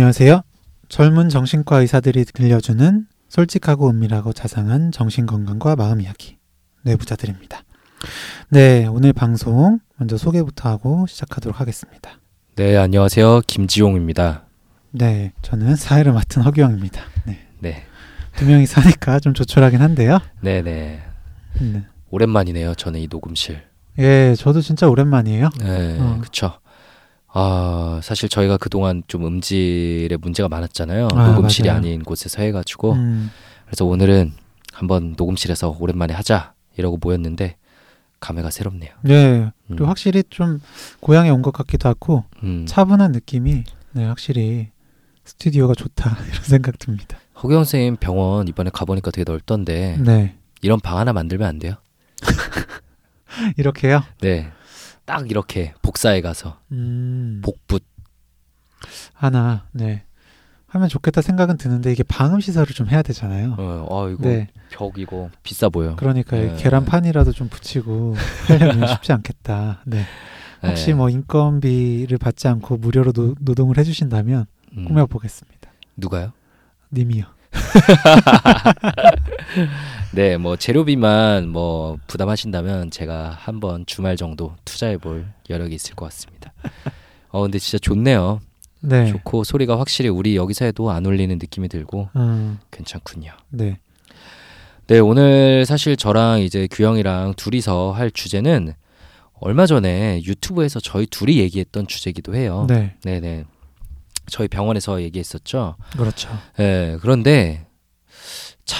안녕하세요. 젊은 정신과 의사들이 들려주는 솔직하고 은밀하고 자상한 정신건강과 마음 이야기 뇌부자들입니다. 네, 오늘 방송 먼저 소개부터 하고 시작하도록 하겠습니다. 네, 안녕하세요. 김지용입니다. 네, 저는 사회를 맡은 허규영입니다. 네, 네. 두 명이 사니까 좀 조촐하긴 한데요. 네, 네. 네. 오랜만이네요. 저는 이 녹음실. 예, 저도 진짜 오랜만이에요. 네, 어. 그쵸. 아, 사실 저희가 그동안 좀 음질에 문제가 많았잖아요. 아, 녹음실이 맞아요. 아닌 곳에서 해가지고. 음, 그래서 오늘은 한번 녹음실에서 오랜만에 하자. 이러고 모였는데, 감회가 새롭네요. 네, 그리고 음. 확실히 좀 고향에 온 것 같기도 하고 음. 차분한 느낌이 네, 확실히 스튜디오가 좋다 이런 생각 듭니다. 허경 선생님 병원 이번에 가보니까 되게 넓던데, 네, 이런 방 하나 만들면 안 돼요? 이렇게요. 네. 딱 이렇게 복사해 가서, 음, 복붙. 하나, 네, 하면 좋겠다 생각은 드는데 이게 방음 시설을 좀 해야 되잖아요. 어, 어, 이거 네, 벽 이거 비싸 보여. 그러니까 이 네. 계란판이라도 좀 붙이고 하려면 쉽지 않겠다. 네, 혹시 네. 뭐 인건비를 받지 않고 무료로 노, 노동을 해주신다면 음. 꾸며보겠습니다. 누가요? 님이요. 네, 뭐 재료비만 뭐 부담하신다면 제가 한번 주말 정도 투자해 볼 여력이 있을 것 같습니다. 어 근데 진짜 좋네요. 네, 좋고 소리가 확실히 우리 여기서 해도 안 울리는 느낌이 들고 음, 괜찮군요. 네, 네, 오늘 사실 저랑 이제 규영이랑 둘이서 할 주제는 얼마 전에 유튜브에서 저희 둘이 얘기했던 주제기도 해요. 네, 네, 네. 저희 병원에서 얘기했었죠. 그렇죠. 예, 그런데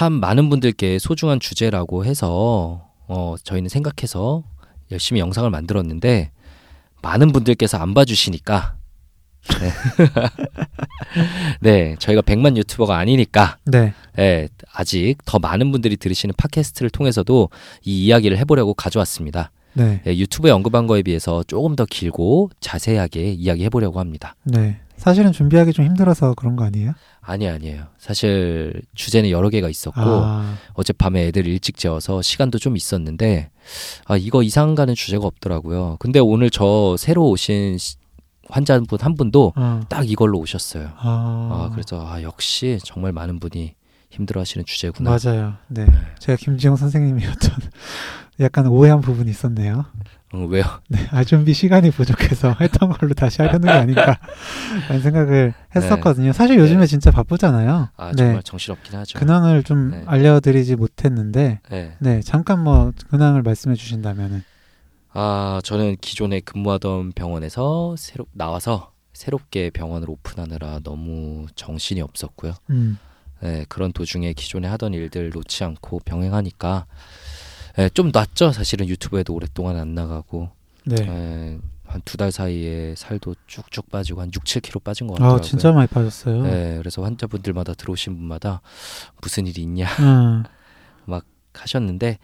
참 많은 분들께 소중한 주제라고 해서 어, 저희는 생각해서 열심히 영상을 만들었는데 많은 분들께서 안 봐주시니까 네, 네 저희가 100만 유튜버가 아니니까 네, 예, 아직 더 많은 분들이 들으시는 팟캐스트를 통해서도 이 이야기를 해보려고 가져왔습니다. 네, 예, 유튜브에 언급한 거에 비해서 조금 더 길고 자세하게 이야기해보려고 합니다. 네. 사실은 준비하기 좀 힘들어서 그런 거 아니에요? 아니 아니에요. 사실 주제는 여러 개가 있었고 아, 어젯밤에 애들 일찍 재워서 시간도 좀 있었는데 아 이거 이상 가는 주제가 없더라고요. 근데 오늘 저 새로 오신 시- 환자분 한 분도 어, 딱 이걸로 오셨어요. 아, 아 그래서 아 역시 정말 많은 분이 힘들어하시는 주제구나. 맞아요. 네. 제가 김지영 선생님이었던 약간 오해한 부분이 있었네요. 응, 왜요? 네. 아, 준비 시간이 부족해서 했던 걸로 다시 하려는 게 아닌가 라는 생각을 했었거든요. 사실 요즘에 네. 진짜 바쁘잖아요. 아 네. 정말 정신없긴 하죠. 근황을 좀 네. 알려드리지 못했는데, 네. 네. 잠깐 뭐 근황을 말씀해 주신다면은. 아 저는 기존에 근무하던 병원에서 새로 나와서 새롭게 병원을 오픈하느라 너무 정신이 없었고요. 음, 네, 그런 도중에 기존에 하던 일들 놓지 않고 병행하니까 네, 좀 낫죠. 사실은 유튜브에도 오랫동안 안 나가고 네. 한두 달 사이에 살도 쭉쭉 빠지고 한 6, 7kg 빠진 것 같더라고요. 아, 진짜 많이 빠졌어요. 네, 그래서 환자분들마다 들어오신 분마다 무슨 일이 있냐 음, 하셨는데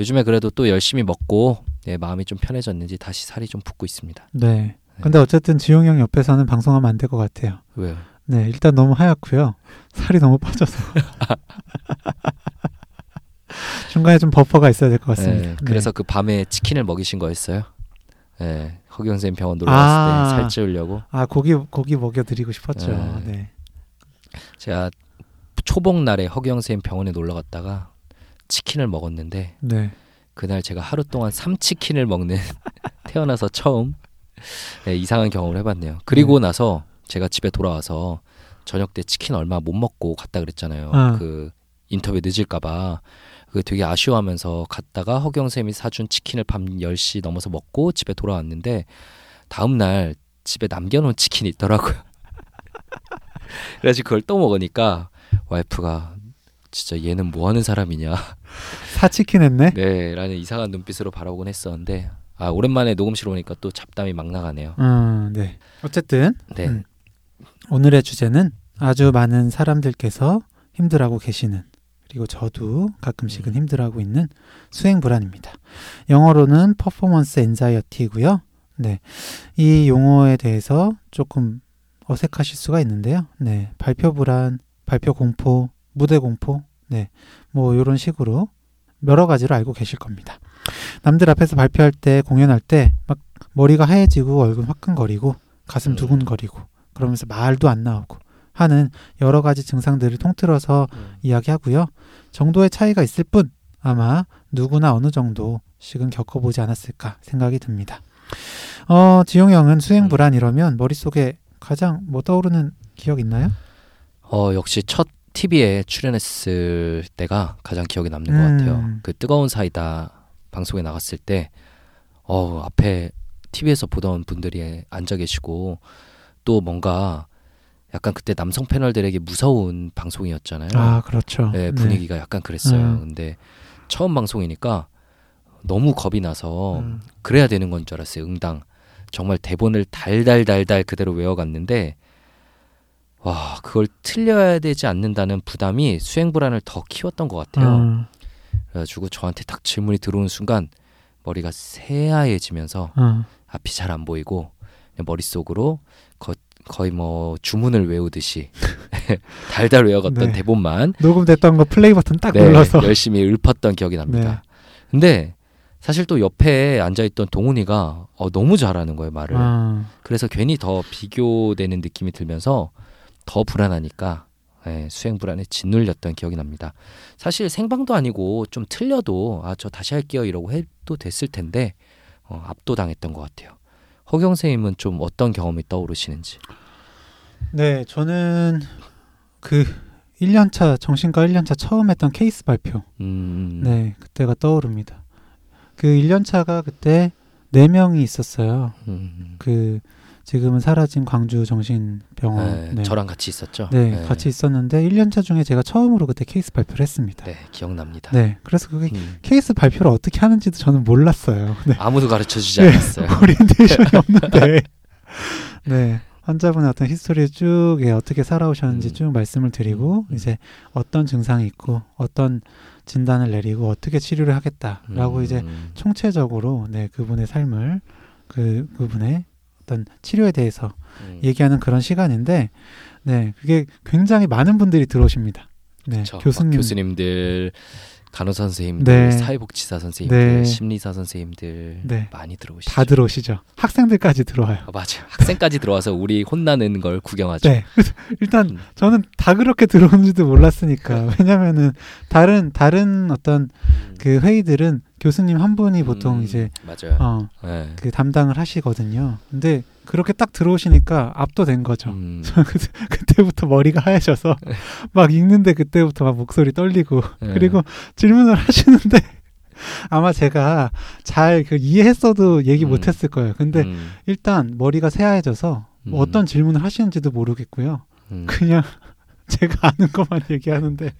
요즘에 그래도 또 열심히 먹고 네, 마음이 좀 편해졌는지 다시 살이 좀 붙고 있습니다. 네. 근데 어쨌든 지용 형 옆에서는 방송하면 안 될 것 같아요. 왜요? 네, 일단 너무 하얗고요. 살이 너무 빠져서. 중간에 좀 버퍼가 있어야 될 것 같습니다. 네, 그래서 그 밤에 치킨을 먹이신 거였어요. 네, 허경 선생님 병원 놀러 갔을 아. 때 살찌우려고 아 고기 고기 먹여드리고 싶었죠. 네. 네. 제가 초복 날에 허경 선생님 병원에 놀러 갔다가 치킨을 먹었는데 네. 그날 제가 하루 동안 삼치킨을 먹는 태어나서 처음 네, 이상한 경험을 해봤네요. 그리고 네. 나서 제가 집에 돌아와서 저녁 때 치킨 얼마 못 먹고 갔다 그랬잖아요. 아. 그 인터뷰 늦을까봐 그 되게 아쉬워하면서 갔다가 허경 쌤이 사준 치킨을 밤 10시 넘어서 먹고 집에 돌아왔는데 다음 날 집에 남겨놓은 치킨이 있더라고요. 그래서 그걸 또 먹으니까 와이프가 진짜 얘는 뭐 하는 사람이냐. 사치킨 했네. 네, 라는 이상한 눈빛으로 바라보곤 했었는데 아, 오랜만에 녹음실 오니까 또 잡담이 막 나가네요. 음, 네. 어쨌든 네. 음. 오늘의 주제는 아주 많은 사람들께서 힘들어하고 계시는 그리고 저도 가끔씩은 음. 힘들어하고 있는 수행 불안입니다. 영어로는 퍼포먼스 엔자이어티고요. 네. 이 용어에 대해서 조금 어색하실 수가 있는데요. 네. 발표 불안, 발표 공포, 무대 공포, 네. 뭐 이런 식으로 여러 가지로 알고 계실 겁니다. 남들 앞에서 발표할 때, 공연할 때 막 머리가 하얘지고 얼굴 화끈거리고 가슴 음. 두근거리고 그러면서 말도 안 나오고 하는 여러 가지 증상들을 통틀어서 음. 이야기하고요. 정도의 차이가 있을 뿐 아마 누구나 어느 정도씩은 겪어보지 않았을까 생각이 듭니다. 어, 지용 형은 수행 음. 불안 이러면 머릿속에 가장 뭐 떠오르는 기억 있나요? 어 역시 첫 TV에 출연했을 때가 가장 기억에 남는 것 음. 같아요. 그 뜨거운 사이다 방송에 나갔을 때, 어 앞에 TV에서 보던 분들이 앉아 계시고 또 뭔가 약간 그때 남성 패널들에게 무서운 방송이었잖아요. 아, 그렇죠. 네, 분위기가 약간 그랬어요. 음. 근데 처음 방송이니까 너무 겁이 나서 음. 그래야 되는 건 줄 알았어요. 응당. 정말 대본을 달달달달 그대로 외워갔는데 와 그걸 틀려야 되지 않는다는 부담이 수행 불안을 더 키웠던 것 같아요. 음, 그래가지고 저한테 딱 질문이 들어오는 순간 머리가 새하얘지면서 음. 앞이 잘 안 보이고 머릿속으로 거, 거의 뭐 주문을 외우듯이 달달 외워갔던 네. 대본만 녹음됐던 거 플레이 버튼 딱 네, 눌러서 열심히 읊었던 기억이 납니다. 근데 사실 또 옆에 앉아있던 동훈이가 어, 너무 잘하는 거예요 말을. 아, 그래서 괜히 더 비교되는 느낌이 들면서 더 불안하니까 예, 수행 불안에 짓눌렸던 기억이 납니다. 사실 생방도 아니고 좀 틀려도 아 저 다시 할게요 이러고 해도 됐을 텐데 어, 압도당했던 것 같아요. 허경 선생님은 좀 어떤 경험이 떠오르시는지. 네, 저는 그 1년차 정신과 1년차 처음 했던 케이스 발표. 음, 네, 그때가 떠오릅니다. 그 1년차가 그때 네 명이 있었어요. 음, 그 지금은 사라진 광주 정신병원. 네, 네. 저랑 같이 있었죠. 네, 같이 있었는데 1년차 중에 제가 처음으로 그때 케이스 발표를 했습니다. 네, 기억납니다. 네, 그래서 그게 음, 케이스 발표를 어떻게 하는지도 저는 몰랐어요. 네. 아무도 가르쳐 주지 네. 않았어요. 오리엔테이션이 없는데. 네. 환자분의 어떤 history를 쭉 예, 어떻게 살아오셨는지 음. 쭉 말씀을 드리고 음. 이제 어떤 증상이 있고 어떤 진단을 내리고 어떻게 치료를 하겠다라고 음, 이제 총체적으로 네 그분의 삶을 그 그분의 어떤 치료에 대해서 음, 얘기하는 그런 시간인데 네 그게 굉장히 많은 분들이 들어오십니다. 네 그쵸. 막 교수님 교수님들, 간호사 선생님들, 네. 사회복지사 선생님들, 네. 심리사 선생님들 네. 많이 들어오시죠. 다 들어오시죠. 학생들까지 들어와요. 아, 맞아요. 학생까지 들어와서 우리 혼나는 걸 구경하죠. 네. 일단 음. 저는 다 그렇게 들어오는지도 몰랐으니까 왜냐면은 다른 다른 어떤 음, 그 회의들은 교수님 한 분이 보통 음, 이제 맞아요. 어, 네. 그 담당을 하시거든요. 근데 그렇게 딱 들어오시니까 압도된 거죠. 음, 그때부터 머리가 하얘져서 막 읽는데 그때부터 막 목소리 떨리고 네. 그리고 질문을 하시는데 아마 제가 잘 그 이해했어도 얘기 음. 못했을 거예요. 근데 음, 일단 머리가 새하얘져서 뭐 음. 어떤 질문을 하시는지도 모르겠고요. 음. 그냥 제가 아는 것만 얘기하는데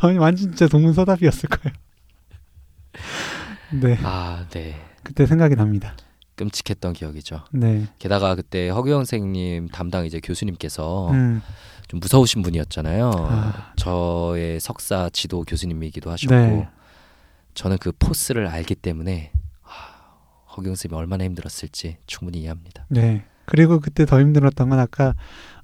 저는 완전 진짜 동문서답이었을 거예요. 네, 아, 네. 그때 생각이 납니다. 끔찍했던 기억이죠. 네, 게다가 그때 허경 선생님 담당 이제 교수님께서 음, 좀 무서우신 분이었잖아요. 아. 저의 석사 지도 교수님이기도 하셨고 네. 저는 그 포스를 알기 때문에 아, 허경 선생님이 얼마나 힘들었을지 충분히 이해합니다. 네. 그리고 그때 더 힘들었던 건 아까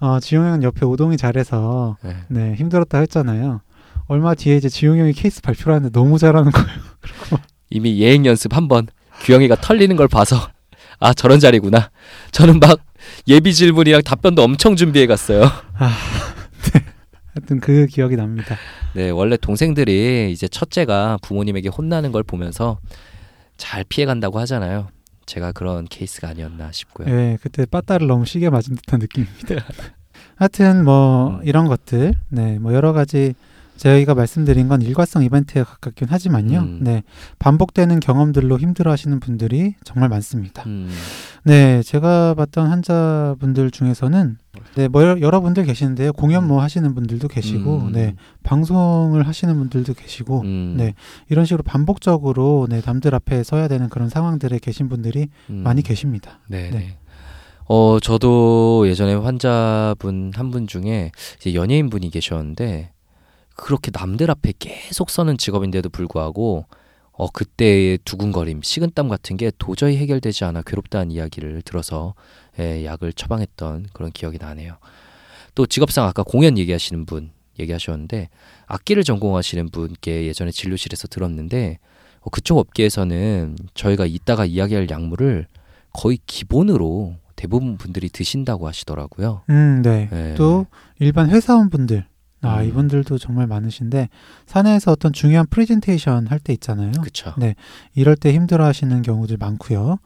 어, 지용 형은 옆에 오동이 잘해서 네. 네 힘들었다 했잖아요. 얼마 뒤에 이제 지용 형이 케이스 발표를 하는데 너무 잘하는 거예요. 이미 예행 연습 한 번 규영이가 털리는 걸 봐서 아 저런 자리구나. 저는 막 예비 질문이랑 답변도 엄청 준비해 갔어요. 하여튼 그 기억이 납니다. 네 원래 동생들이 이제 첫째가 부모님에게 혼나는 걸 보면서 잘 피해 간다고 하잖아요. 제가 그런 케이스가 아니었나 싶고요. 네, 그때 빠따를 너무 시게 맞은 듯한 느낌입니다. 하여튼 뭐 음. 이런 것들, 네, 뭐 여러 가지 저희가 말씀드린 건 일과성 이벤트에 가깝긴 하지만요. 음. 네, 반복되는 경험들로 힘들어 하시는 분들이 정말 많습니다. 음, 네, 제가 봤던 환자분들 중에서는 네, 뭐 여러, 여러 분들 계시는데요. 공연 뭐 하시는 분들도 계시고, 음. 네, 방송을 하시는 분들도 계시고, 음, 네, 이런 식으로 반복적으로 네, 남들 앞에 서야 되는 그런 상황들에 계신 분들이 음. 많이 계십니다. 네. 네. 네. 어 저도 예전에 환자분 한 분 중에 이제 연예인 분이 계셨는데 그렇게 남들 앞에 계속 서는 직업인데도 불구하고 어 그때의 두근거림, 식은땀 같은 게 도저히 해결되지 않아 괴롭다는 이야기를 들어서 예, 약을 처방했던 그런 기억이 나네요. 또 직업상 아까 공연 얘기하시는 분 얘기하셨는데 악기를 전공하시는 분께 예전에 진료실에서 들었는데 어, 그쪽 업계에서는 저희가 이따가 이야기할 약물을 거의 기본으로 대부분 분들이 드신다고 하시더라고요. 음, 네. 네. 또 일반 회사원 분들 아, 음. 이분들도 정말 많으신데 사내에서 어떤 중요한 프레젠테이션 할 때 있잖아요. 그쵸. 네. 이럴 때 힘들어 하시는 경우들 많고요.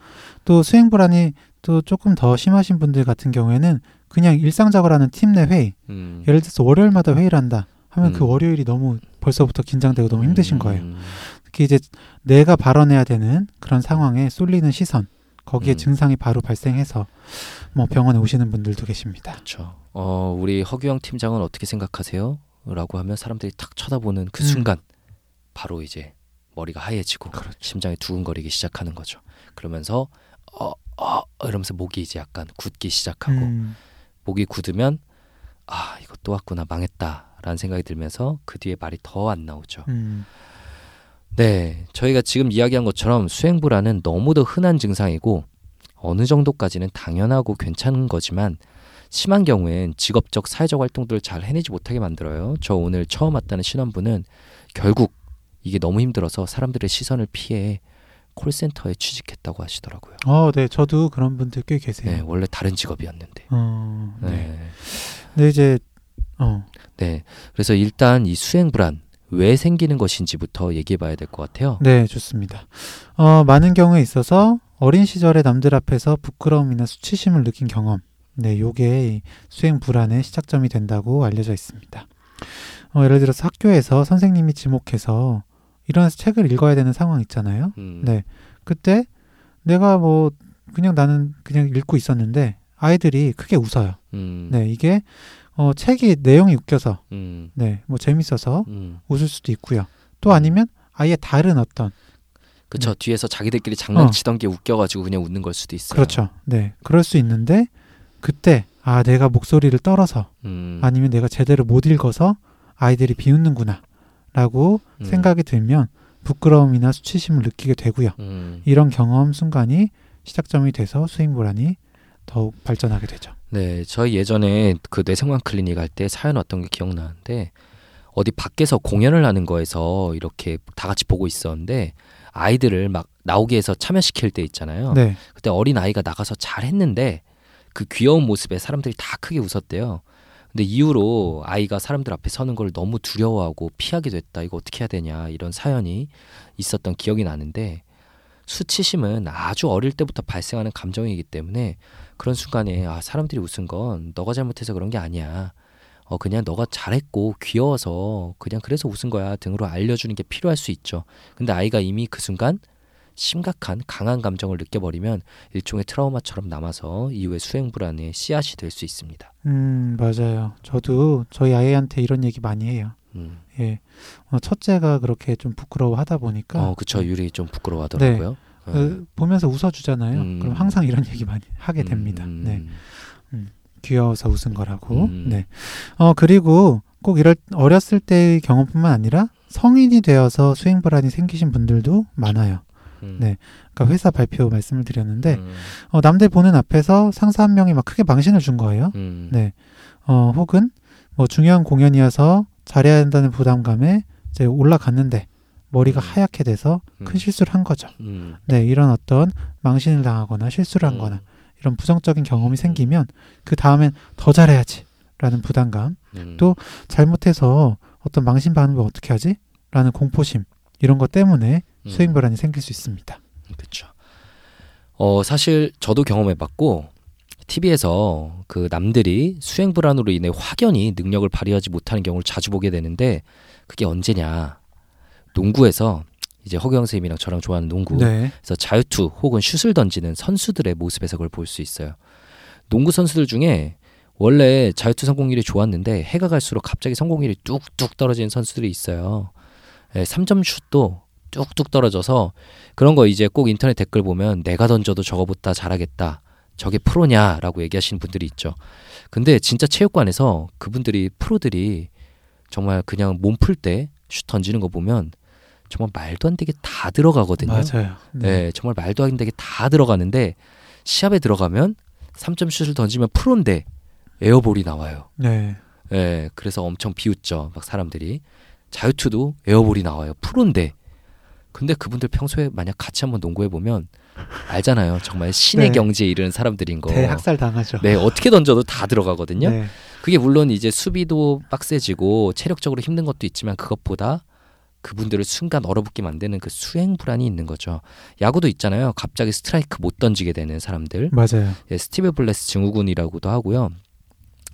또 수행 불안이 또 조금 더 심하신 분들 같은 경우에는 그냥 일상적으로 하는 팀 내 회의, 음. 예를 들어서 월요일마다 회의를 한다 하면 그 음. 월요일이 너무 벌써부터 긴장되고 너무 힘드신 거예요. 음. 특히 이제 내가 발언해야 되는 그런 상황에 쏠리는 시선, 거기에 음. 증상이 바로 발생해서 뭐 병원에 오시는 분들도 계십니다. 그렇죠. 어, 우리 허규영 팀장은 어떻게 생각하세요? 라고 하면 사람들이 탁 쳐다보는 그 음. 순간 바로 이제 머리가 하얘지고 그렇죠. 심장이 두근거리기 시작하는 거죠. 그러면서 어, 어 이러면서 목이 이제 약간 굳기 시작하고 음, 목이 굳으면 아 이거 또 왔구나 망했다라는 생각이 들면서 그 뒤에 말이 더 안 나오죠. 음, 네, 저희가 지금 이야기한 것처럼 수행불안은 너무도 흔한 증상이고 어느 정도까지는 당연하고 괜찮은 거지만 심한 경우엔 직업적 사회적 활동들을 잘 해내지 못하게 만들어요. 저 오늘 처음 왔다는 신혼부는 결국 이게 너무 힘들어서 사람들의 시선을 피해 콜센터에 취직했다고 하시더라고요. 어, 네, 저도 그런 분들 꽤 계세요. 네, 원래 다른 직업이었는데. 어, 네. 네. 근데 이제 어, 네. 그래서 일단 이 수행 불안 왜 생기는 것인지부터 얘기해 봐야 될 것 같아요. 네, 좋습니다. 어, 많은 경우에 있어서 어린 시절에 남들 앞에서 부끄러움이나 수치심을 느낀 경험, 네, 요게 이 수행 불안의 시작점이 된다고 알려져 있습니다. 어, 예를 들어서 학교에서 선생님이 지목해서 일어나서 책을 읽어야 되는 상황 있잖아요. 음, 네, 그때 내가 뭐 그냥 나는 그냥 읽고 있었는데 아이들이 크게 웃어요. 음, 네, 이게 어, 책이 내용이 웃겨서, 음, 네, 뭐 재밌어서 음. 웃을 수도 있고요. 또 아니면 아예 다른 어떤 그쵸 네. 뒤에서 자기들끼리 장난치던 게 웃겨가지고 그냥 웃는 걸 수도 있어요. 그렇죠. 네. 그럴 수 있는데 그때 아 내가 목소리를 떨어서 음, 아니면 내가 제대로 못 읽어서 아이들이 비웃는구나라고 음, 생각이 들면 부끄러움이나 수치심을 느끼게 되고요. 음. 이런 경험 순간이 시작점이 돼서 수행 불안이 더욱 발전하게 되죠. 네, 저희 예전에 그 뇌생관 클리닉 할 때 사연 왔던 게 기억나는데 어디 밖에서 공연을 하는 거에서 이렇게 다 같이 보고 있었는데 아이들을 막 나오게 해서 참여시킬 때 있잖아요. 네. 그때 어린 아이가 나가서 잘 했는데 그 귀여운 모습에 사람들이 다 크게 웃었대요. 근데 이후로 아이가 사람들 앞에 서는 걸 너무 두려워하고 피하게 됐다. 이거 어떻게 해야 되냐 이런 사연이 있었던 기억이 나는데 수치심은 아주 어릴 때부터 발생하는 감정이기 때문에 그런 순간에 아 사람들이 웃은 건 너가 잘못해서 그런 게 아니야. 어 그냥 너가 잘했고 귀여워서 그냥 그래서 웃은 거야 등으로 알려주는 게 필요할 수 있죠. 근데 아이가 이미 그 순간 심각한 강한 감정을 느껴버리면 일종의 트라우마처럼 남아서 이후에 수행 불안의 씨앗이 될 수 있습니다. 음, 맞아요. 저도 저희 아이한테 이런 얘기 많이 해요. 음. 예. 어, 첫째가 그렇게 좀 부끄러워하다 보니까 어 그쵸 유리 좀 부끄러워하더라고요. 어. 그, 보면서 웃어주잖아요. 음. 그럼 항상 이런 얘기 많이 하게 됩니다. 음, 네. 귀여워서 웃은 거라고. 음. 네. 어, 그리고 꼭 이럴 어렸을 때의 경험뿐만 아니라 성인이 되어서 수행 불안이 생기신 분들도 많아요. 음. 네. 그러니까 회사 발표 말씀을 드렸는데 음. 어, 남들 보는 앞에서 상사 한 명이 막 크게 망신을 준 거예요. 음. 네. 어, 혹은 뭐 중요한 공연이어서 잘해야 한다는 부담감에 이제 올라갔는데 머리가 음. 하얗게 돼서 큰 음. 실수를 한 거죠. 음. 네, 이런 어떤 망신을 당하거나 실수를 한 거나 이런 부정적인 경험이 생기면 그 다음엔 더 잘해야지 라는 부담감 음. 또 잘못해서 어떤 망신 받는 걸 어떻게 하지? 라는 공포심 이런 것 때문에 음. 수행 불안이 생길 수 있습니다. 그렇죠. 어 사실 저도 경험해봤고 TV에서 그 남들이 수행 불안으로 인해 확연히 능력을 발휘하지 못하는 경우를 자주 보게 되는데 그게 언제냐? 농구에서 이제 허경 선생님이랑 저랑 좋아하는 농구 네. 그래서 자유투 혹은 슛을 던지는 선수들의 모습에서 그걸 볼 수 있어요. 농구 선수들 중에 원래 자유투 성공률이 좋았는데 해가 갈수록 갑자기 성공률이 뚝뚝 떨어지는 선수들이 있어요. 예, 3점 슛도 뚝뚝 떨어져서 그런 거 이제 꼭 인터넷 댓글 보면 내가 던져도 저거보다 잘하겠다. 저게 프로냐라고 얘기하시는 분들이 있죠. 근데 진짜 체육관에서 그분들이 프로들이 정말 그냥 몸 풀 때 슛 던지는 거 보면 정말 말도 안 되게 다 들어가거든요. 맞아요. 네. 정말 말도 안 되게 다 들어가는데 시합에 들어가면 3점 슛을 던지면 프로인데 air ball이 나와요. 네. 예, 그래서 엄청 비웃죠. 막 사람들이 자유투도 air ball이 나와요. 프로인데 근데 그분들 평소에 만약 같이 한번 농구해 보면 알잖아요. 정말 신의 네. 경지에 이르는 사람들인 거. 대학살 당하죠. 네, 어떻게 던져도 다 들어가거든요. 네. 그게 물론 이제 수비도 빡세지고 체력적으로 힘든 것도 있지만 그것보다 그분들을 순간 얼어붙게 만드는 그 수행 불안이 있는 거죠. 야구도 있잖아요. 갑자기 스트라이크 못 던지게 되는 사람들. 맞아요. 예, 스티브 블레스 증후군이라고도 하고요.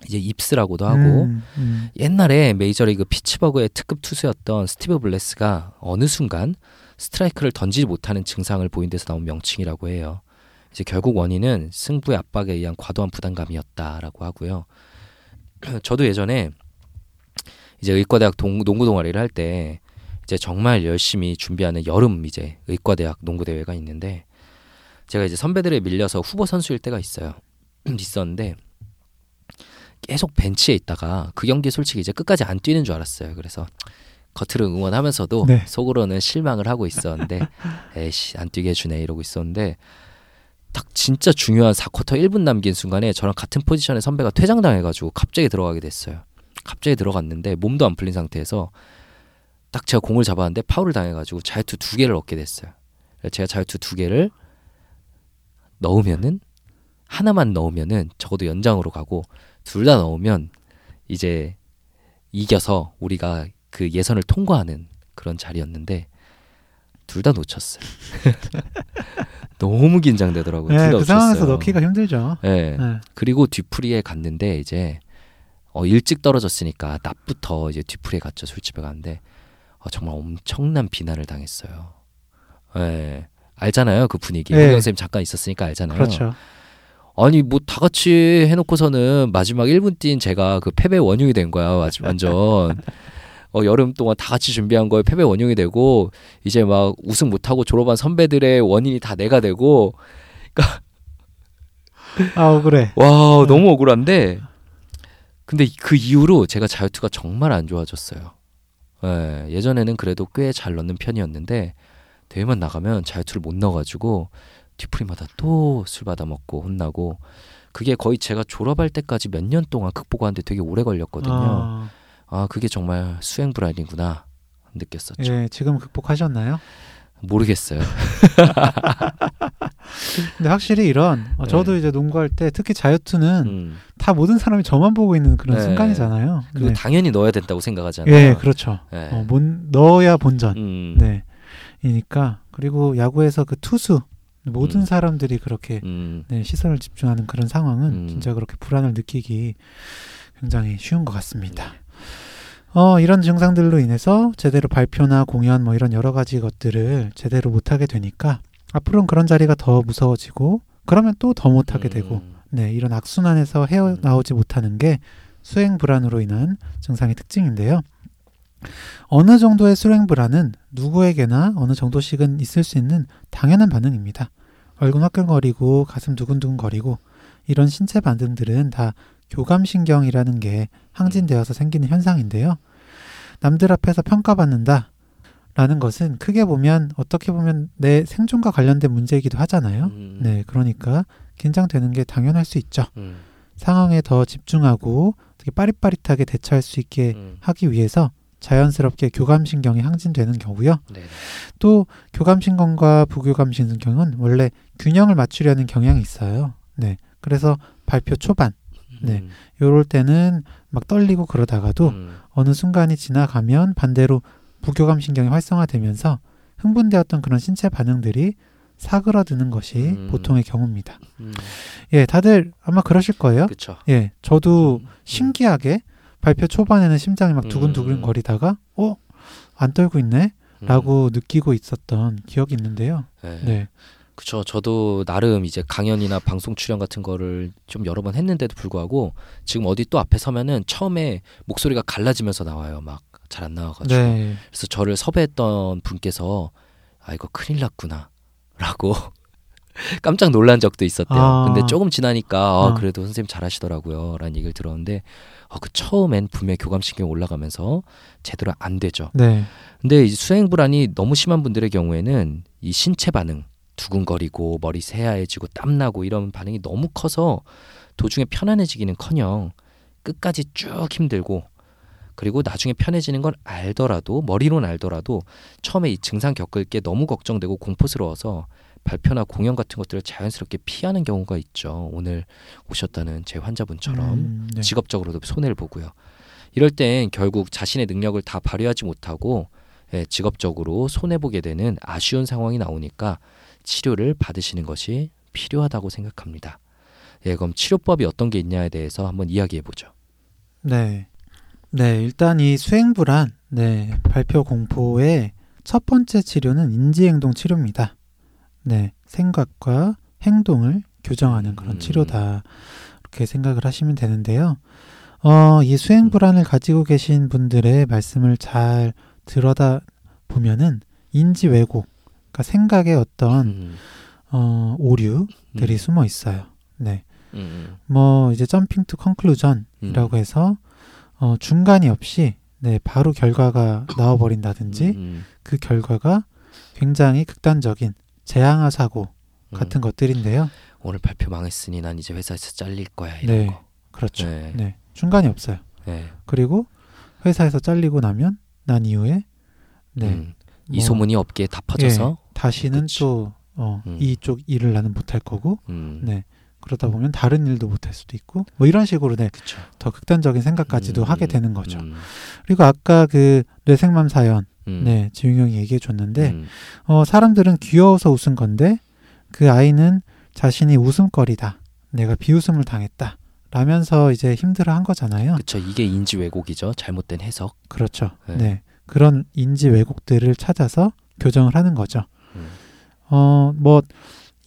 이제 입스라고도 하고 음, 음. 옛날에 메이저리그 피츠버그의 특급 투수였던 스티브 블레스가 어느 순간 스트라이크를 던지지 못하는 증상을 보인 데서 나온 명칭이라고 해요. 이제 결국 원인은 승부의 압박에 의한 과도한 부담감이었다라고 하고요. 저도 예전에 이제 의과대학 동, 농구 동아리를 할 때 이제 정말 열심히 준비하는 여름 이제 의과대학 농구 대회가 있는데 제가 이제 선배들에 밀려서 후보 선수일 때가 있어요. 있었는데 계속 벤치에 있다가 그 경기 솔직히 이제 끝까지 안 뛰는 줄 알았어요. 그래서 겉으로 응원하면서도 네. 속으로는 실망을 하고 있었는데 에이씨 안 뛰게 해주네 이러고 있었는데 딱 진짜 중요한 4쿼터 1분 남긴 순간에 저랑 같은 포지션의 선배가 퇴장당해가지고 갑자기 들어가게 됐어요. 갑자기 들어갔는데 몸도 안 풀린 상태에서 딱 제가 공을 잡았는데 파울을 당해가지고 자유투 두 개를 얻게 됐어요. 제가 자유투 두 개를 넣으면은 하나만 넣으면은 적어도 연장으로 가고 둘 다 넣으면 이제 이겨서 우리가 그 예선을 통과하는 그런 자리였는데 둘 다 놓쳤어요. 너무 긴장되더라고요. 네, 둘다 그 상황에서. 넣기가 힘들죠. 네. 네. 그리고 뒤풀이에 갔는데 이제 어, 일찍 떨어졌으니까 낮부터 이제 뒤풀이에 갔죠 술집에 갔는데 어, 정말 엄청난 비난을 당했어요. 예. 알잖아요 그 분위기. 네. 네. 선생님 잠깐 있었으니까 알잖아요. 그렇죠. 아니 뭐 다 같이 해놓고서는 마지막 1분 뛴 제가 그 패배 원흉이 된 거야 완- 완전. 어, 여름 동안 다 같이 준비한 거에 패배 원흉이 되고 이제 막 우승 못하고 졸업한 선배들의 원인이 다 내가 되고 아, 억울해. 와 네. 너무 억울한데 근데 그 이후로 제가 자유투가 정말 안 좋아졌어요. 예, 예전에는 그래도 꽤 잘 넣는 편이었는데 대회만 나가면 자유투를 못 넣어가지고 뒤풀이마다 또 술 받아 먹고 혼나고 그게 거의 제가 졸업할 때까지 몇 년 동안 극복하는데 되게 오래 걸렸거든요. 아, 아 그게 정말 수행 불안이구나 느꼈었죠. 예, 지금 극복하셨나요? 모르겠어요. 근데 확실히 이런 어, 네. 저도 이제 농구할 때 특히 자유투는 음, 다 모든 사람이 저만 보고 있는 그런 네. 순간이잖아요. 그리고 네. 당연히 넣어야 된다고 생각하잖아요. 예, 그렇죠. 예. 어, 본, 넣어야 본전. 음, 네. 이니까 그리고 야구에서 그 투수 모든 음. 사람들이 그렇게 음, 네, 시선을 집중하는 그런 상황은 음. 진짜 그렇게 불안을 느끼기 굉장히 쉬운 것 같습니다. 어, 이런 증상들로 인해서 제대로 발표나 공연 뭐 이런 여러 가지 것들을 제대로 못하게 되니까 앞으로는 그런 자리가 더 무서워지고 그러면 또 더 못하게 되고 음, 네, 이런 악순환에서 헤어나오지 못하는 게 수행 불안으로 인한 증상의 특징인데요. 어느 정도의 수행 불안은 누구에게나 어느 정도씩은 있을 수 있는 당연한 반응입니다. 얼굴 화끈거리고 가슴 두근두근거리고 이런 신체 반응들은 다 교감신경이라는 게 항진되어서 생기는 현상인데요. 남들 앞에서 평가받는다. 라는 것은 크게 보면 어떻게 보면 내 생존과 관련된 문제이기도 하잖아요. 음, 네, 그러니까 긴장되는 게 당연할 수 있죠. 음, 상황에 더 집중하고 되게 빠릿빠릿하게 대처할 수 있게 음, 하기 위해서 자연스럽게 교감신경이 항진되는 경우요. 네. 또 교감신경과 부교감신경은 원래 균형을 맞추려는 경향이 있어요. 네, 그래서 발표 초반 네. 음, 요럴 때는 막 떨리고 그러다가도 음, 어느 순간이 지나가면 반대로 부교감 신경이 활성화되면서 흥분되었던 그런 신체 반응들이 사그러드는 것이 음. 보통의 경우입니다. 음, 예, 다들 아마 그러실 거예요. 그쵸. 예, 저도 음, 신기하게 발표 초반에는 심장이 막 두근두근 거리다가 어? 안 떨고 있네? 음, 라고 느끼고 있었던 기억이 있는데요. 네. 네. 그쵸. 저도 나름 이제 강연이나 방송 출연 같은 거를 좀 여러 번 했는데도 불구하고 지금 어디 또 앞에 서면은 처음에 목소리가 갈라지면서 나와요. 막 잘 안 나와가지고. 네. 그래서 저를 섭외했던 분께서 아 이거 큰일 났구나라고 깜짝 놀란 적도 있었대요. 아. 근데 조금 지나니까 아, 아. 그래도 선생님 잘하시더라고요라는 얘기를 들었는데 어, 그 처음엔 분명 히 교감신경이 올라가면서 제대로 안 되죠. 네. 근데 이 수행 불안이 너무 심한 분들의 경우에는 이 신체 반응 두근거리고 머리 새하얘지고 땀나고 이런 반응이 너무 커서 도중에 편안해지기는커녕 끝까지 쭉 힘들고 그리고 나중에 편해지는 걸 알더라도 머리로는 알더라도 처음에 이 증상 겪을 게 너무 걱정되고 공포스러워서 발표나 공연 같은 것들을 자연스럽게 피하는 경우가 있죠. 오늘 오셨다는 제 환자분처럼 음, 네. 직업적으로도 손해를 보고요. 이럴 땐 결국 자신의 능력을 다 발휘하지 못하고 예, 직업적으로 손해 보게 되는 아쉬운 상황이 나오니까 치료를 받으시는 것이 필요하다고 생각합니다. 예, 그럼 치료법이 어떤 게 있냐에 대해서 한번 이야기해 보죠. 네. 네, 일단 이 수행 불안, 네, 발표 공포의 첫 번째 치료는 인지 행동 치료입니다. 네, 생각과 행동을 교정하는 그런 음. 치료다. 이렇게 생각을 하시면 되는데요. 어, 이 수행 불안을 가지고 계신 분들의 말씀을 잘 들여다 보면은 인지 왜곡, 그러니까 생각의 어떤 음, 어, 오류들이 음, 숨어 있어요. 네. 음, 뭐 이제 jumping to conclusion이라고 해서 어, 중간이 없이 네, 바로 결과가 나와 버린다든지 음, 그 결과가 굉장히 극단적인 재앙화 사고 음. 같은 것들인데요. 오늘 발표 망했으니 난 이제 회사에서 잘릴 거야 이런 네. 거. 그렇죠. 네. 네. 중간이 없어요. 네. 그리고 회사에서 잘리고 나면 난 이후에 네. 음, 이뭐 소문이 업계에 다 퍼져서 다시는 그치. 또 어, 음. 이쪽 일을 나는 못할 거고 음, 네. 그러다 보면 다른 일도 못할 수도 있고 뭐 이런 식으로 네, 그쵸. 더 극단적인 생각까지도 음, 하게 되는 거죠. 음, 그리고 아까 그 뇌생맘 사연 음, 네, 지웅 형이 얘기해 줬는데, 음, 어, 사람들은 귀여워서 웃은 건데, 그 아이는 자신이 웃음거리다. 내가 비웃음을 당했다. 라면서 이제 힘들어 한 거잖아요. 그쵸. 이게 인지 왜곡이죠. 잘못된 해석. 그렇죠. 네. 네. 그런 인지 왜곡들을 찾아서 교정을 하는 거죠. 음, 어, 뭐,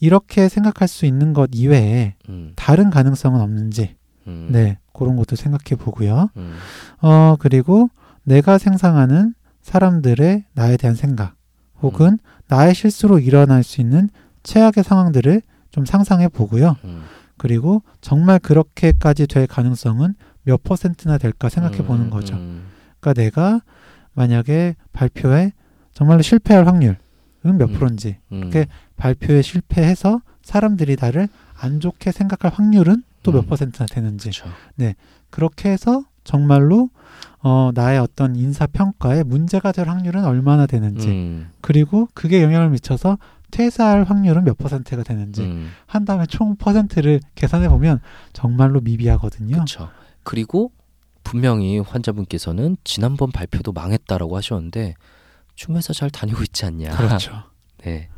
이렇게 생각할 수 있는 것 이외에 음, 다른 가능성은 없는지, 음, 네, 그런 것도 생각해 보고요. 음, 어, 그리고 내가 생상하는 사람들의 나에 대한 생각, 혹은 나의 실수로 일어날 수 있는 최악의 상황들을 좀 상상해 보고요. 음, 그리고 정말 그렇게까지 될 가능성은 몇 퍼센트나 될까 생각해 보는 음, 거죠. 음, 그러니까 내가 만약에 발표에 정말로 실패할 확률은 몇 음. 프로인지, 음, 그게 발표에 실패해서 사람들이 나를 안 좋게 생각할 확률은 또몇 음. 퍼센트나 되는지, 그쵸. 그렇게 해서 정말로 어, 나의 어떤 인사 평가에 문제가 될 확률은 얼마나 되는지, 음, 그리고 그게 영향을 미쳐서 퇴사할 확률은 몇 퍼센트가 되는지 음, 한 다음에 총 퍼센트를 계산해 보면 정말로 미비하거든요. 그쵸. 그리고 분명히 환자분께서는 지난번 발표도 망했다라고 하셨는데 회사 잘 다니고 있지 않냐. 그렇죠. 네.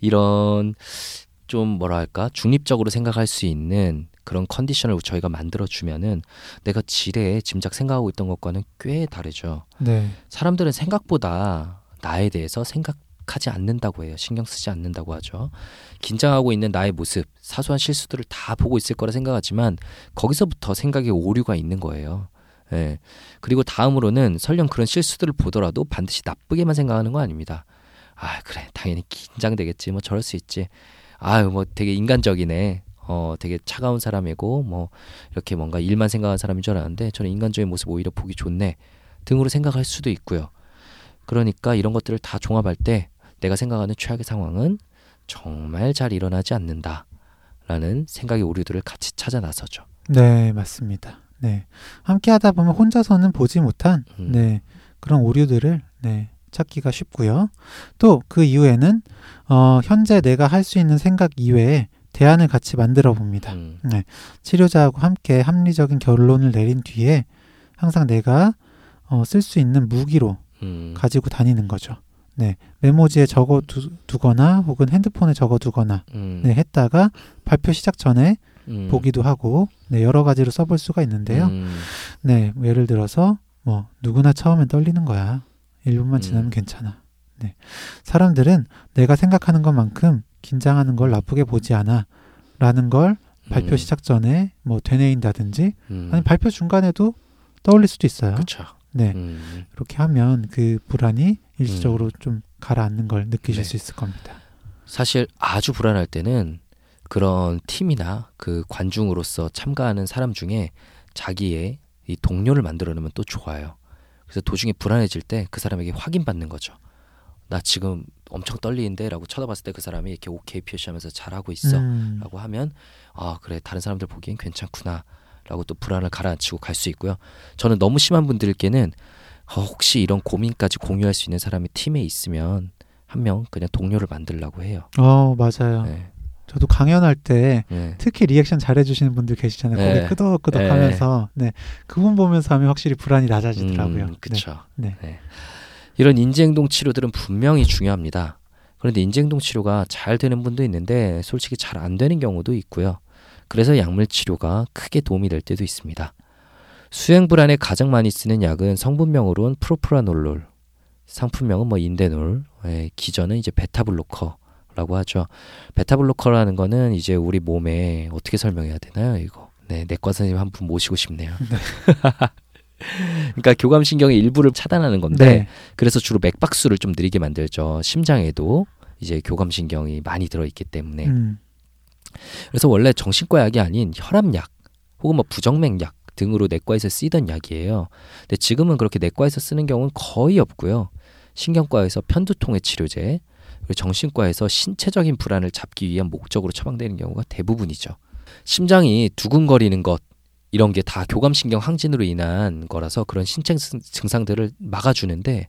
이런 좀 뭐랄까 중립적으로 생각할 수 있는 그런 컨디션을 저희가 만들어 주면은 내가 지레 짐작 생각하고 있던 것과는 꽤 다르죠. 네. 사람들은 생각보다 나에 대해서 생각하지 않는다고 해요. 신경 쓰지 않는다고 하죠. 긴장하고 있는 나의 모습, 사소한 실수들을 다 보고 있을 거라 생각하지만 거기서부터 생각에 오류가 있는 거예요. 예. 그리고 다음으로는 설령 그런 실수들을 보더라도 반드시 나쁘게만 생각하는 거 아닙니다. 아, 그래. 당연히 긴장되겠지. 뭐 저럴 수 있지. 아유, 뭐 되게 인간적이네. 어, 되게 차가운 사람이고 뭐 이렇게 뭔가 일만 생각하는 사람인 줄 알았는데 저는 인간적인 모습 오히려 보기 좋네. 등으로 생각할 수도 있고요. 그러니까 이런 것들을 다 종합할 때 내가 생각하는 최악의 상황은 정말 잘 일어나지 않는다라는 생각의 오류들을 같이 찾아 나서죠. 네, 맞습니다. 네. 함께 하다 보면 혼자서는 보지 못한 음. 네. 그런 오류들을 네, 찾기가 쉽고요. 또 그 이후에는 어, 현재 내가 할 수 있는 생각 이외에 대안을 같이 만들어 봅니다. 음, 치료자하고 함께 합리적인 결론을 내린 뒤에 항상 내가 어, 쓸 수 있는 무기로 음, 가지고 다니는 거죠. 네, 메모지에 적어 두, 두거나 혹은 핸드폰에 적어 두거나 음, 네, 했다가 발표 시작 전에 음, 보기도 하고 네, 여러 가지로 써볼 수가 있는데요. 음, 네, 뭐 예를 들어서 뭐 누구나 처음엔 떨리는 거야. 1분만 음. 지나면 괜찮아. 네. 사람들은 내가 생각하는 것만큼 긴장하는 걸 나쁘게 보지 않아. 라는 걸 발표 음, 시작 전에 뭐 되뇌인다든지 음, 아니 발표 중간에도 떠올릴 수도 있어요. 그쵸. 네. 음, 이렇게 하면 그 불안이 일시적으로 좀 가라앉는 걸 느끼실 네. 수 있을 겁니다. 사실 아주 불안할 때는 그런 팀이나 그 관중으로서 참가하는 사람 중에 자기의 이 동료를 만들어내면 또 좋아요. 그래서 도중에 불안해질 때 그 사람에게 확인받는 거죠. 나 지금 엄청 떨리는데라고 쳐다봤을 때 그 사람이 이렇게 오케이 표시하면서 잘하고 있어. 음, 라고 하면 아 그래 다른 사람들 보기엔 괜찮구나 라고 또 불안을 가라앉히고 갈 수 있고요. 저는 너무 심한 분들께는 어, 혹시 이런 고민까지 공유할 수 있는 사람이 팀에 있으면 한 명 그냥 동료를 만들라고 해요. 어, 맞아요. 네. 저도 강연할 때 네. 특히 리액션 잘해주시는 분들 계시잖아요. 네. 고개 끄덕끄덕 네. 하면서, 네. 그분 보면서 하면 확실히 불안이 낮아지더라고요. 음, 그쵸. 네. 이런 인지행동 치료들은 분명히 중요합니다. 그런데 인지행동 치료가 잘 되는 분도 있는데 솔직히 잘 안 되는 경우도 있고요. 그래서 약물 치료가 크게 도움이 될 때도 있습니다. 수행 불안에 가장 많이 쓰는 약은 성분명으로는 프로프라놀롤, 상품명은 뭐 인데놀, 예, 기전은 이제 베타블로커 라고 하죠. 베타 블로커라는 거는 이제 우리 몸에 어떻게 설명해야 되나요, 이거? 네, 내과 선생님 한 분 모시고 싶네요. 그러니까 교감신경의 일부를 차단하는 건데 네. 그래서 주로 맥박수를 좀 느리게 만들죠. 심장에도 이제 교감신경이 많이 들어있기 때문에. 음, 그래서 원래 정신과 약이 아닌 혈압약 혹은 뭐 부정맥약 등으로 내과에서 쓰이던 약이에요. 근데 지금은 그렇게 내과에서 쓰는 경우는 거의 없고요. 신경과에서 편두통의 치료제, 정신과에서 신체적인 불안을 잡기 위한 목적으로 처방되는 경우가 대부분이죠. 심장이 두근거리는 것 이런 게 다 교감신경 항진으로 인한 거라서 그런 신체 증- 증상들을 막아주는데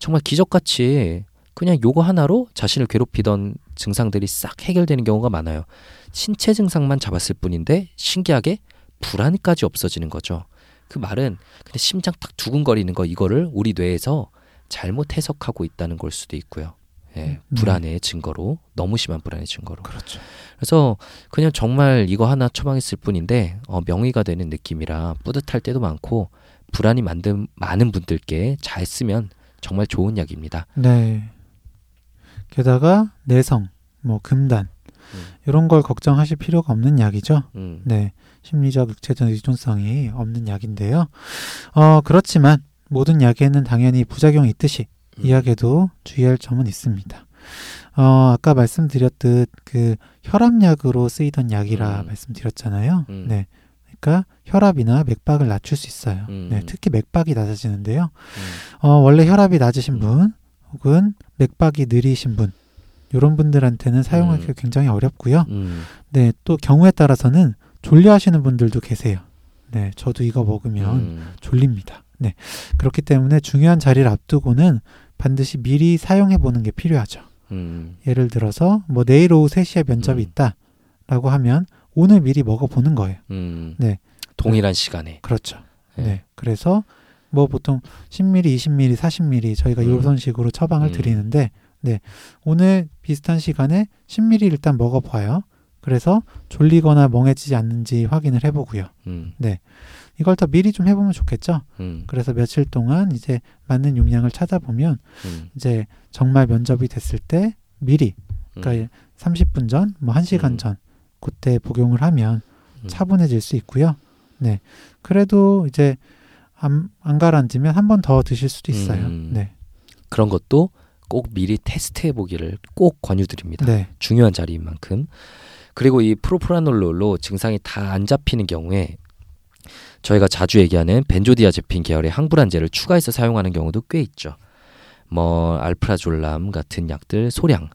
정말 기적같이 그냥 요거 하나로 자신을 괴롭히던 증상들이 싹 해결되는 경우가 많아요. 신체 증상만 잡았을 뿐인데 신기하게 불안까지 없어지는 거죠. 그 말은 그냥 심장 딱 두근거리는 거 이거를 우리 뇌에서 잘못 해석하고 있다는 걸 수도 있고요. 예, 네. 불안의 증거로 너무 심한 불안의 증거로. 그렇죠. 그래서 그냥 정말 이거 하나 처방했을 뿐인데 어, 명의가 되는 느낌이라 뿌듯할 때도 많고 불안이 만든 많은 분들께 잘 쓰면 정말 좋은 약입니다. 네. 게다가 내성, 뭐 금단 음. 이런 걸 걱정하실 필요가 없는 약이죠. 음, 네. 심리적 육체적 의존성이 없는 약인데요. 어, 그렇지만 모든 약에는 당연히 부작용이 있듯이 이 약에도 주의할 점은 있습니다. 어, 아까 말씀드렸듯 그 혈압약으로 쓰이던 약이라 음. 말씀드렸잖아요. 음. 네. 그러니까 혈압이나 맥박을 낮출 수 있어요. 음. 네, 특히 맥박이 낮아지는데요. 음, 어, 원래 혈압이 낮으신 음. 분 혹은 맥박이 느리신 분 이런 분들한테는 사용하기가 음. 굉장히 어렵고요. 음, 네, 또 경우에 따라서는 졸려하시는 분들도 계세요. 네, 저도 이거 먹으면 음, 졸립니다. 네, 그렇기 때문에 중요한 자리를 앞두고는 반드시 미리 사용해 보는 게 필요하죠. 음, 예를 들어서 뭐 내일 오후 3시에 면접이 음. 있다라고 하면 오늘 미리 먹어 보는 거예요. 음. 네. 동일한 시간에. 그렇죠. 네. 네. 그래서 뭐 보통 10ml, 20ml, 40ml 저희가 음. 이런 식으로 처방을 음. 드리는데 네. 오늘 비슷한 시간에 10ml 일단 먹어 봐요. 그래서 졸리거나 멍해지지 않는지 확인을 해 보고요. 음, 이걸 더 미리 좀 해보면 좋겠죠. 음, 그래서 며칠 동안 이제 맞는 용량을 찾아보면 음, 이제 정말 면접이 됐을 때 미리 음, 그러니까 30분 전, 뭐 1시간 음. 전 그때 복용을 하면 음. 차분해질 수 있고요. 네. 그래도 이제 안, 안 가라앉으면 한 번 더 드실 수도 있어요. 음. 네. 그런 것도 꼭 미리 테스트해 보기를 꼭 권유드립니다. 네. 중요한 자리인 만큼. 그리고 이 프로프라놀롤로 증상이 다 안 잡히는 경우에 저희가 자주 얘기하는 벤조디아제핀 계열의 항불안제를 추가해서 사용하는 경우도 꽤 있죠. 뭐 알프라졸람 같은 약들 소량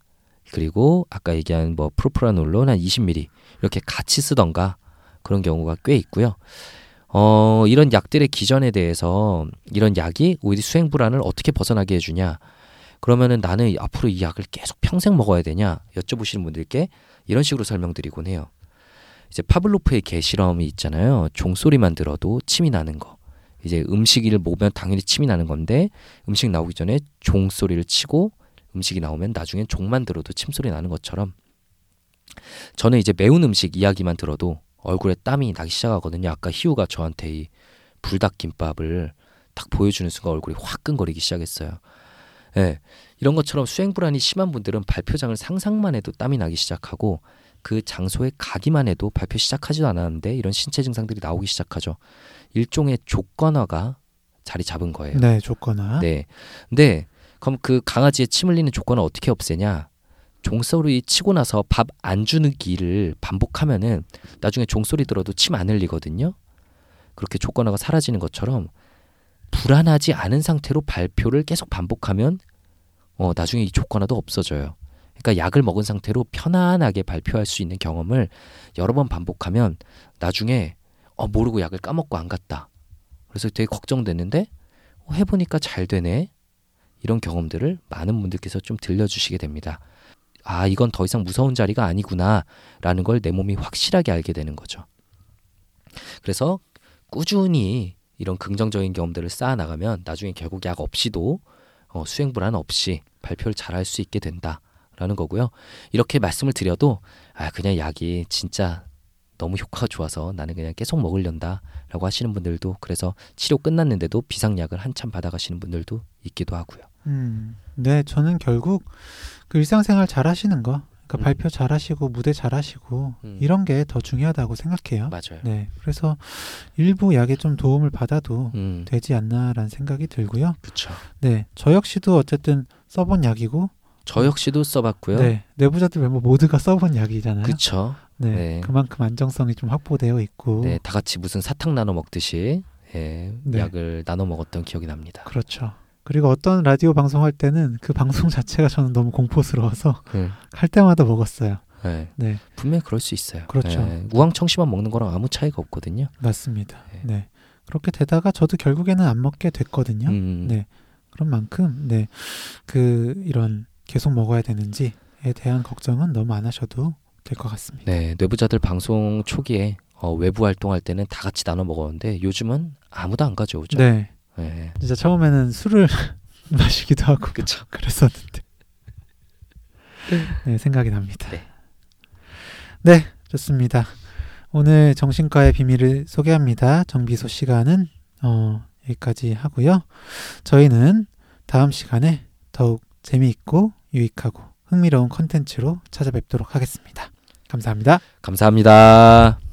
그리고 아까 얘기한 뭐 프로프라놀론 한 20ml 이렇게 같이 쓰던가 그런 경우가 꽤 있고요. 어, 이런 약들의 기전에 대해서 이런 약이 우리 수행 불안을 어떻게 벗어나게 해주냐? 그러면은 나는 앞으로 이 약을 계속 평생 먹어야 되냐? 여쭤보시는 분들께 이런 식으로 설명드리곤 해요. 이제 파블로프의 개 실험이 있잖아요. 종소리만 들어도 침이 나는 거. 이제 음식을 먹으면 당연히 침이 나는 건데 음식 나오기 전에 종 소리를 치고 음식이 나오면 나중엔 종만 들어도 침소리 나는 것처럼 저는 이제 매운 음식 이야기만 들어도 얼굴에 땀이 나기 시작하거든요. 아까 희우가 저한테 이 불닭김밥을 딱 보여주는 순간 얼굴이 화끈거리기 시작했어요. 예. 이런 것처럼 수행 불안이 심한 분들은 발표장을 상상만 해도 땀이 나기 시작하고 그 장소에 가기만 해도 발표 시작하지도 않았는데 이런 신체 증상들이 나오기 시작하죠. 일종의 조건화가 자리 잡은 거예요. 네, 좋거나. 네. 근데 그럼 그 강아지의 침 흘리는 조건을 어떻게 없애냐? 종소리 치고 나서 밥 안 주는 기를 반복하면은 나중에 종소리 들어도 침 안 흘리거든요. 그렇게 조건화가 사라지는 것처럼 불안하지 않은 상태로 발표를 계속 반복하면 어 나중에 이 조건화도 없어져요. 그러니까 약을 먹은 상태로 편안하게 발표할 수 있는 경험을 여러 번 반복하면 나중에 어, 모르고 약을 까먹고 안 갔다. 그래서 되게 걱정됐는데 어, 해보니까 잘 되네. 이런 경험들을 많은 분들께서 좀 들려주시게 됩니다. 아, 이건 더 이상 무서운 자리가 아니구나. 라는 걸 내 몸이 확실하게 알게 되는 거죠. 그래서 꾸준히 이런 긍정적인 경험들을 쌓아 나가면 나중에 결국 약 없이도 어, 수행 불안 없이 발표를 잘 할 수 있게 된다 라는 거고요. 이렇게 말씀을 드려도 아 그냥 약이 진짜 너무 효과가 좋아서 나는 그냥 계속 먹으련다 라고 하시는 분들도 그래서 치료 끝났는데도 비상약을 한참 받아가시는 분들도 있기도 하고요. 음, 네, 저는 결국 그 일상생활 잘 하시는 거, 그러니까 음. 발표 잘 하시고 무대 잘 하시고 음. 이런 게 더 중요하다고 생각해요. 맞아요. 네, 그래서 일부 약에 좀 도움을 받아도 음, 되지 않나라는 생각이 들고요. 그렇죠. 네, 저 역시도 어쨌든 써본 약이고, 저 역시도 써봤고요. 네, 내부자들 멤버 모두가 써본 약이잖아요. 그렇죠. 네, 네. 그만큼 안정성이 좀 확보되어 있고, 네, 다 같이 무슨 사탕 나눠 먹듯이 예, 네. 약을 나눠 먹었던 기억이 납니다. 그렇죠. 그리고 어떤 라디오 방송할 때는 그 방송 자체가 저는 너무 공포스러워서 음, 할 때마다 먹었어요. 네, 네, 분명히 그럴 수 있어요. 그렇죠. 예, 우황청심만 먹는 거랑 아무 차이가 없거든요. 맞습니다. 네. 네. 그렇게 되다가 저도 결국에는 안 먹게 됐거든요. 음, 네. 그런 만큼 네. 그 이런 계속 먹어야 되는지에 대한 걱정은 너무 안 하셔도 될 것 같습니다. 네, 뇌부자들 방송 초기에 어, 외부 활동할 때는 다 같이 나눠 먹었는데 요즘은 아무도 안 가져오죠. 네. 네. 진짜 처음에는 술을 마시기도 하고 그쵸. 그랬었는데. 네, 생각이 납니다. 네. 네, 좋습니다. 오늘 정신과의 비밀을 소개합니다. 정비소 시간은 어, 여기까지 하고요. 저희는 다음 시간에 더욱 재미있고 유익하고 흥미로운 컨텐츠로 찾아뵙도록 하겠습니다. 감사합니다. 감사합니다.